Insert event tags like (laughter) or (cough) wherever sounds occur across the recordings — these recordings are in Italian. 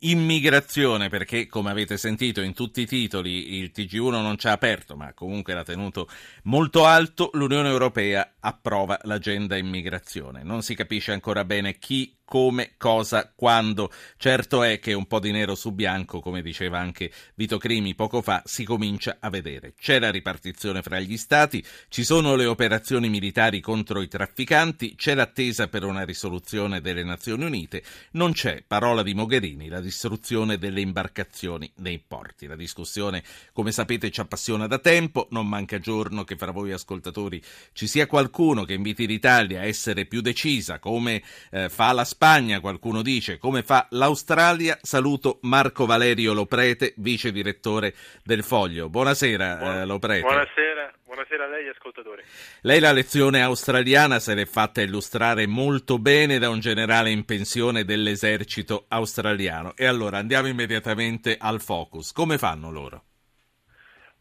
Immigrazione, perché come avete sentito in tutti i titoli il TG1 non ci ha aperto, ma comunque l'ha tenuto molto alto, l'Unione Europea approva l'agenda immigrazione. Non si capisce ancora bene chi come, cosa, quando. Certo è che un po' di nero su bianco, come diceva anche Vito Crimi poco fa, si comincia a vedere. C'è la ripartizione fra gli stati, ci sono le operazioni militari contro i trafficanti, c'è l'attesa per una risoluzione delle Nazioni Unite, non c'è, parola di Mogherini, la distruzione delle imbarcazioni nei porti. La discussione, come sapete, ci appassiona da tempo, non manca giorno che fra voi ascoltatori ci sia qualcuno che inviti l'Italia a essere più decisa, come eh, fa la Spagna, qualcuno dice, come fa l'Australia. Saluto Marco Valerio Loprete, vice direttore del Foglio. Buonasera Buon, eh, Loprete. Buonasera. Buonasera a lei ascoltatori. Lei la lezione australiana se l'è fatta illustrare molto bene da un generale in pensione dell'esercito australiano. E allora andiamo immediatamente al focus. Come fanno loro?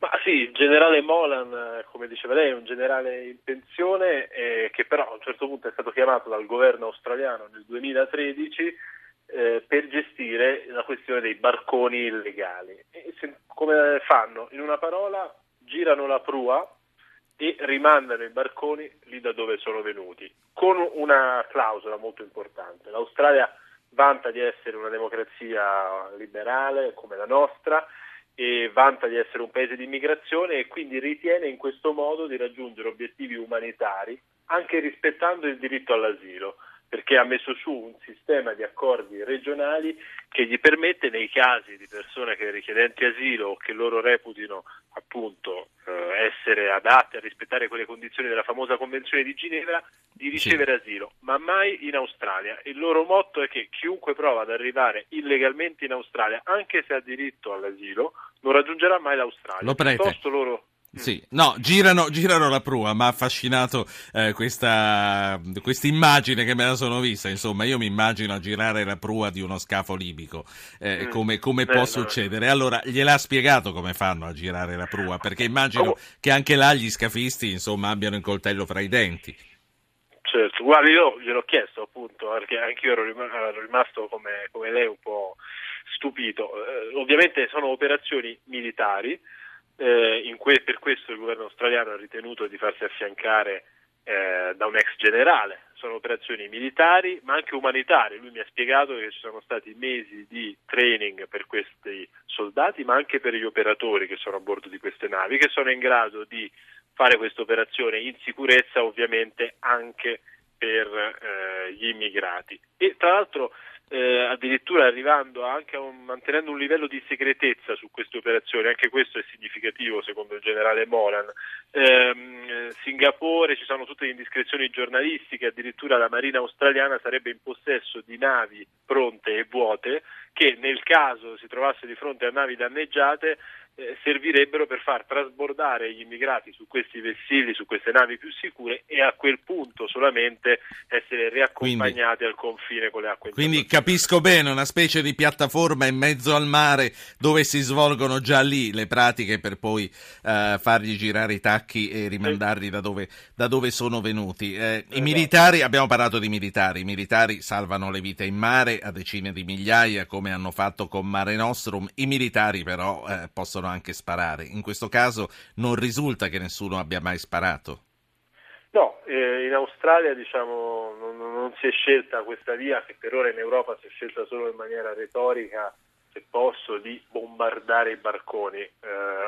Ma sì, il generale Molan, come diceva lei, è un generale in pensione eh, che però a un certo punto è stato chiamato dal governo australiano nel 2013 eh, per gestire la questione dei barconi illegali. Se, come fanno? In una parola, girano la prua e rimandano i barconi lì da dove sono venuti, con una clausola molto importante. L'Australia vanta di essere una democrazia liberale come la nostra, e vanta di essere un paese di immigrazione e quindi ritiene in questo modo di raggiungere obiettivi umanitari anche rispettando il diritto all'asilo perché ha messo su un sistema di accordi regionali che gli permette nei casi di persone che richiedenti asilo o che loro reputino appunto eh, essere adatte a rispettare quelle condizioni della famosa Convenzione di Ginevra di ricevere sì. asilo, ma mai in Australia. Il loro motto è che chiunque prova ad arrivare illegalmente in Australia, anche se ha diritto all'asilo, non raggiungerà mai l'Australia. Lo prete. Piuttosto loro sì, no, girano, girano la prua, mi ha affascinato eh, questa immagine che me la sono vista, insomma, io mi immagino a girare la prua di uno scafo libico, eh, mm. come, come può succedere. Allora, gliel'ha spiegato come fanno a girare la prua, perché immagino oh. che anche là gli scafisti, insomma, abbiano il coltello fra i denti. Certo, guarda, io gliel'ho chiesto appunto, perché anche io ero rimasto come, come lei un po' stupito. Eh, ovviamente sono operazioni militari, eh, que- per questo il governo australiano ha ritenuto di farsi affiancare eh, da un ex generale. Sono operazioni militari ma anche umanitarie. Lui mi ha spiegato che ci sono stati mesi di training per questi soldati ma anche per gli operatori che sono a bordo di queste navi che sono in grado di fare questa operazione in sicurezza ovviamente anche per eh, gli immigrati. E tra l'altro eh, addirittura arrivando anche a un, mantenendo un livello di segretezza su queste operazioni, anche questo è significativo secondo il generale Moran. Eh, Singapore ci sono tutte le indiscrezioni giornalistiche, addirittura la Marina australiana sarebbe in possesso di navi pronte e vuote che nel caso si trovasse di fronte a navi danneggiate eh, servirebbero per far trasbordare gli immigrati su questi vessilli, su queste navi più sicure e a quel punto solamente essere riaccompagnati quindi, al confine con le acque Quindi capisco bene, una specie di piattaforma in mezzo al mare dove si svolgono già lì le pratiche per poi eh, fargli girare i tacchi e rimandarli da dove, da dove sono venuti. Eh, I militari, abbiamo parlato di militari, i militari salvano le vite in mare a decine di migliaia come hanno fatto con Mare Nostrum, i militari però eh, possono possono anche sparare. In questo caso non risulta che nessuno abbia mai sparato. No, eh, in Australia diciamo, non, non, si è scelta questa via che per ora in Europa si è scelta solo in maniera retorica, se posso, di bombardare i barconi, eh,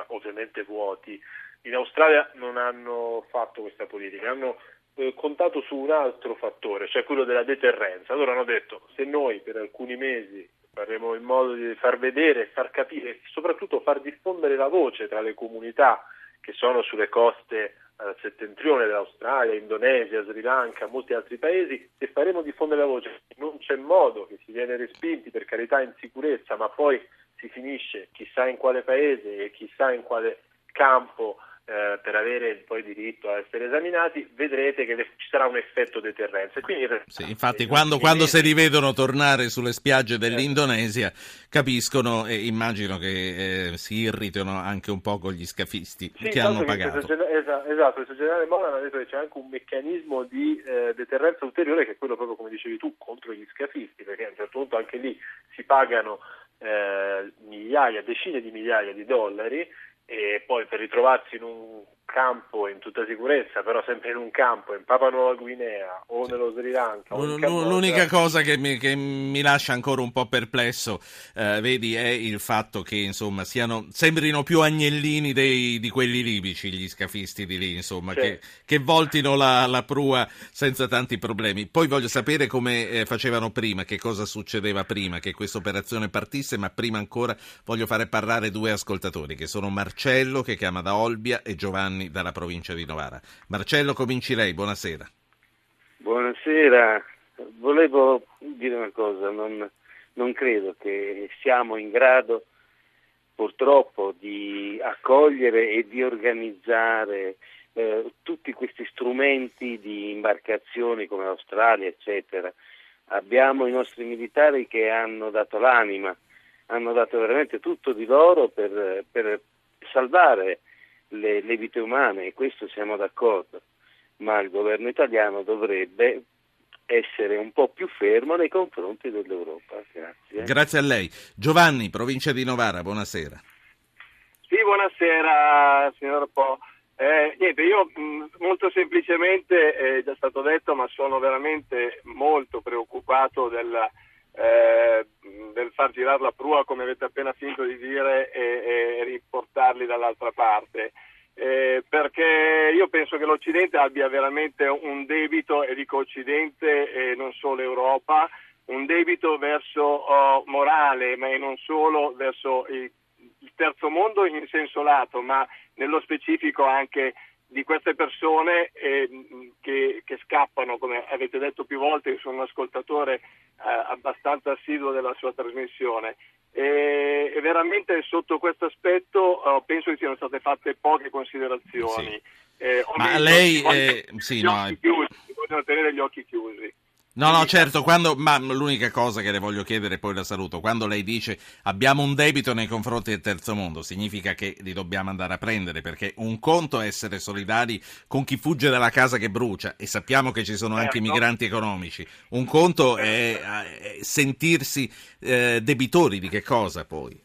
ovviamente vuoti. In Australia non hanno fatto questa politica, hanno eh, contato su un altro fattore, cioè quello della deterrenza. Allora hanno detto se noi per alcuni mesi faremo in modo di far vedere, far capire e soprattutto far diffondere la voce tra le comunità che sono sulle coste eh, settentrione dell'Australia, Indonesia, Sri Lanka, molti altri paesi e faremo diffondere la voce. Non c'è modo che si viene respinti per carità in sicurezza, ma poi si finisce chissà in quale paese e chissà in quale campo eh, per avere poi diritto a essere esaminati, vedrete che ci sarà un effetto deterrenza. Quindi, sì, infatti, quando, quando se li vedono tornare sulle spiagge dell'Indonesia, capiscono e immagino che eh, si irritano anche un po' con gli scafisti sì, che hanno pagato. Che esatto, esatto, il generale Molan ha detto che c'è anche un meccanismo di eh, deterrenza ulteriore che è quello proprio come dicevi tu contro gli scafisti, perché a un certo punto anche lì si pagano eh, migliaia, decine di migliaia di dollari e poi per ritrovarsi in un campo in tutta sicurezza, però sempre in un campo in Papua Nuova Guinea o sì. nello Sri Lanka. L'unica cosa che mi, che mi, lascia ancora un po' perplesso, eh, vedi, è il fatto che insomma siano, sembrino più agnellini dei, di quelli libici, gli scafisti di lì, insomma, sì. che, che, voltino la, la, prua senza tanti problemi. Poi voglio sapere come eh, facevano prima, che cosa succedeva prima che questa operazione partisse, ma prima ancora voglio fare parlare due ascoltatori, che sono Marcello, che chiama da Olbia, e Giovanni Dalla provincia di Novara. Marcello, cominci lei, buonasera. Buonasera, volevo dire una cosa, non, non credo che siamo in grado purtroppo di accogliere e di organizzare eh, tutti questi strumenti di imbarcazioni come l'Australia, eccetera. Abbiamo i nostri militari che hanno dato l'anima, hanno dato veramente tutto di loro per, per salvare le, le vite umane e questo siamo d'accordo, ma il governo italiano dovrebbe essere un po' più fermo nei confronti dell'Europa. Grazie. Grazie a lei. Giovanni, provincia di Novara, buonasera. Sì, buonasera signor Po. Eh, niente, io mh, molto semplicemente, è già stato detto, ma sono veramente molto preoccupato del, eh, del far girare la prua, come avete appena finito di dire, e, e riportarli dall'altra parte. Eh, perché io penso che l'Occidente abbia veramente un debito, e dico Occidente e non solo Europa, un debito verso oh, morale, ma non solo verso il, il terzo mondo in senso lato, ma nello specifico anche di queste persone eh, che, che, scappano, come avete detto più volte, sono un ascoltatore abbastanza assiduo della sua trasmissione. E, e veramente sotto questo aspetto eh, penso che siano state fatte poche considerazioni. Sì. Eh, Ma lei... Eh, sì, no, tenere gli occhi chiusi. No, no, certo, quando, ma l'unica cosa che le voglio chiedere, poi la saluto, quando lei dice abbiamo un debito nei confronti del terzo mondo, significa che li dobbiamo andare a prendere, perché un conto è essere solidari con chi fugge dalla casa che brucia, e sappiamo che ci sono anche certo. migranti economici, un conto è, è sentirsi eh, debitori di che cosa poi?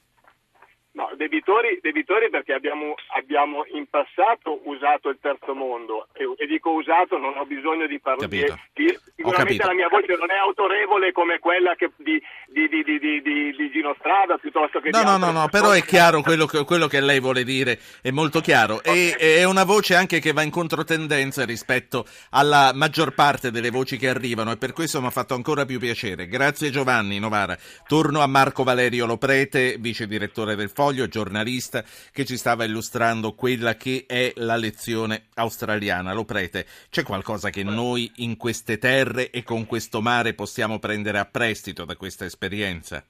Debitori, debitori perché abbiamo, abbiamo, in passato usato il terzo mondo e, e dico usato, non ho bisogno di parlare. Sicuramente la mia voce non è autorevole come quella che, di, di, di, di, di Gino Strada piuttosto che no, di No, no, no, però è chiaro quello che, quello che, lei vuole dire, è molto chiaro. Okay. E, è una voce anche che va in controtendenza rispetto alla maggior parte delle voci che arrivano e per questo mi ha fatto ancora più piacere. Grazie Giovanni Novara. Torno a Marco Valerio Loprete, vice direttore del Foglio, giornalista che ci stava illustrando quella che è la lezione australiana. Lo prete, c'è qualcosa che noi in queste terre e con questo mare possiamo prendere a prestito da questa esperienza?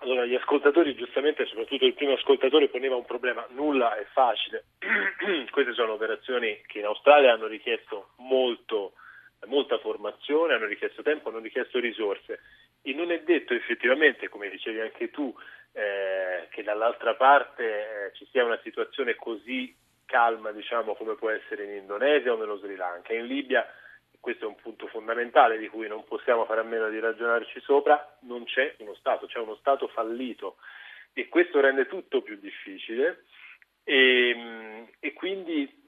Allora, gli ascoltatori, giustamente, soprattutto il primo ascoltatore, poneva un problema. Nulla è facile. (clears throat) Queste sono operazioni che in Australia hanno richiesto molto, molta formazione, hanno richiesto tempo, hanno richiesto risorse. E non è detto effettivamente, come dicevi anche tu, eh, che dall'altra parte eh, ci sia una situazione così calma diciamo, come può essere in Indonesia o nello Sri Lanka. In Libia, questo è un punto fondamentale di cui non possiamo fare a meno di ragionarci sopra, non c'è uno Stato, c'è uno Stato fallito e questo rende tutto più difficile e, e quindi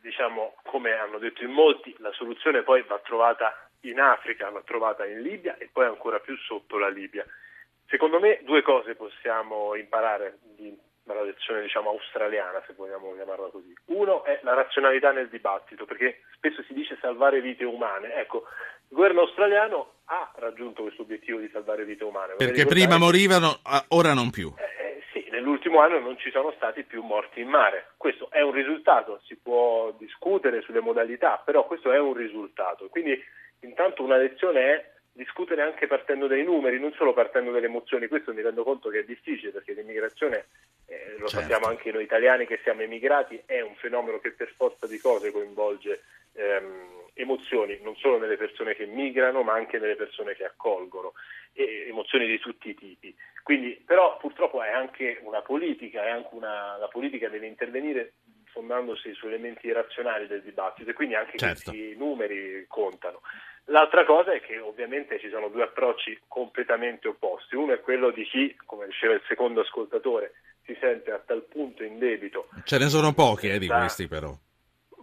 diciamo, come hanno detto in molti, la soluzione poi va trovata in Africa, va trovata in Libia e poi ancora più sotto la Libia. Secondo me due cose possiamo imparare dalla lezione diciamo, australiana, se vogliamo chiamarla così. Uno è la razionalità nel dibattito, perché spesso si dice salvare vite umane. Ecco, il governo australiano ha raggiunto questo obiettivo di salvare vite umane. Perché prima morivano, ora non più. Eh, eh, sì, nell'ultimo anno non ci sono stati più morti in mare. Questo è un risultato, si può discutere sulle modalità, però questo è un risultato. Quindi intanto una lezione è discutere anche partendo dai numeri, non solo partendo dalle emozioni. Questo mi rendo conto che è difficile perché l'immigrazione, eh, lo certo. sappiamo anche noi italiani che siamo emigrati, è un fenomeno che per forza di cose coinvolge ehm, emozioni, non solo nelle persone che migrano, ma anche nelle persone che accolgono, e emozioni di tutti i tipi. Quindi, però purtroppo è anche una politica, è anche una, la politica deve intervenire fondandosi su elementi razionali del dibattito e quindi anche certo. questi numeri contano. L'altra cosa è che ovviamente ci sono due approcci completamente opposti. Uno è quello di chi, come diceva il secondo ascoltatore, si sente a tal punto in debito. Ce ne sono pochi eh, di questi però.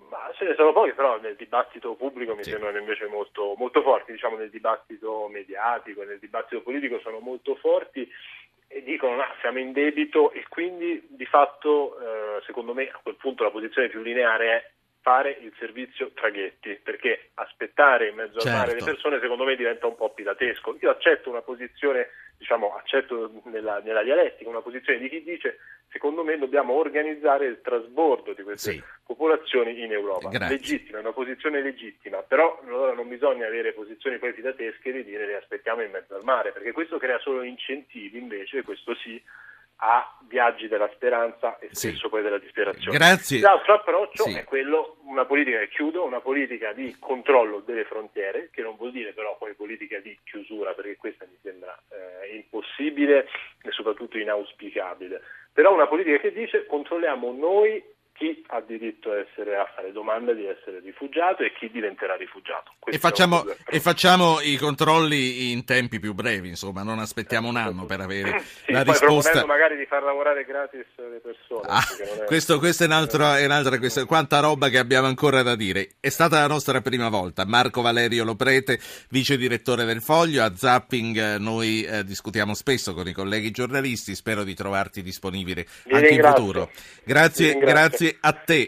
Ma ce ne sono pochi, però nel dibattito pubblico mi sì. sembrano invece molto, molto forti, diciamo nel dibattito mediatico, nel dibattito politico sono molto forti e dicono no, siamo in debito e quindi di fatto eh, secondo me a quel punto la posizione più lineare è fare il servizio traghetti, perché aspettare in mezzo certo. al mare le certo. persone secondo me diventa un po' pilatesco. Io accetto una posizione, diciamo, accetto nella, nella dialettica una posizione di chi dice secondo me dobbiamo organizzare il trasbordo di queste sì. popolazioni in Europa. Grazie. Legittima, è una posizione legittima, però allora non bisogna avere posizioni poi filatesche di dire le aspettiamo in mezzo al mare, perché questo crea solo incentivi invece, questo sì, a viaggi della speranza e spesso sì. poi della disperazione. Grazie. L'altro approccio sì. è quello, una politica che chiudo, una politica di controllo delle frontiere, che non vuol dire però poi politica di chiusura, perché questa mi sembra eh, impossibile e soprattutto inauspicabile. Però una politica che dice controlliamo noi chi ha diritto a, essere, a, fare domanda di essere rifugiato e chi diventerà rifugiato. E facciamo, e facciamo, i controlli in tempi più brevi, insomma, non aspettiamo un anno per avere (laughs) sì, la risposta. magari di far lavorare gratis le persone. Ah, è... questo, questo, è, un altro, è un'altra questione. Quanta roba che abbiamo ancora da dire. È stata la nostra prima volta. Marco Valerio Loprete, vice direttore del Foglio. A Zapping noi eh, discutiamo spesso con i colleghi giornalisti. Spero di trovarti disponibile Vi anche in futuro. Grazie, grazie a te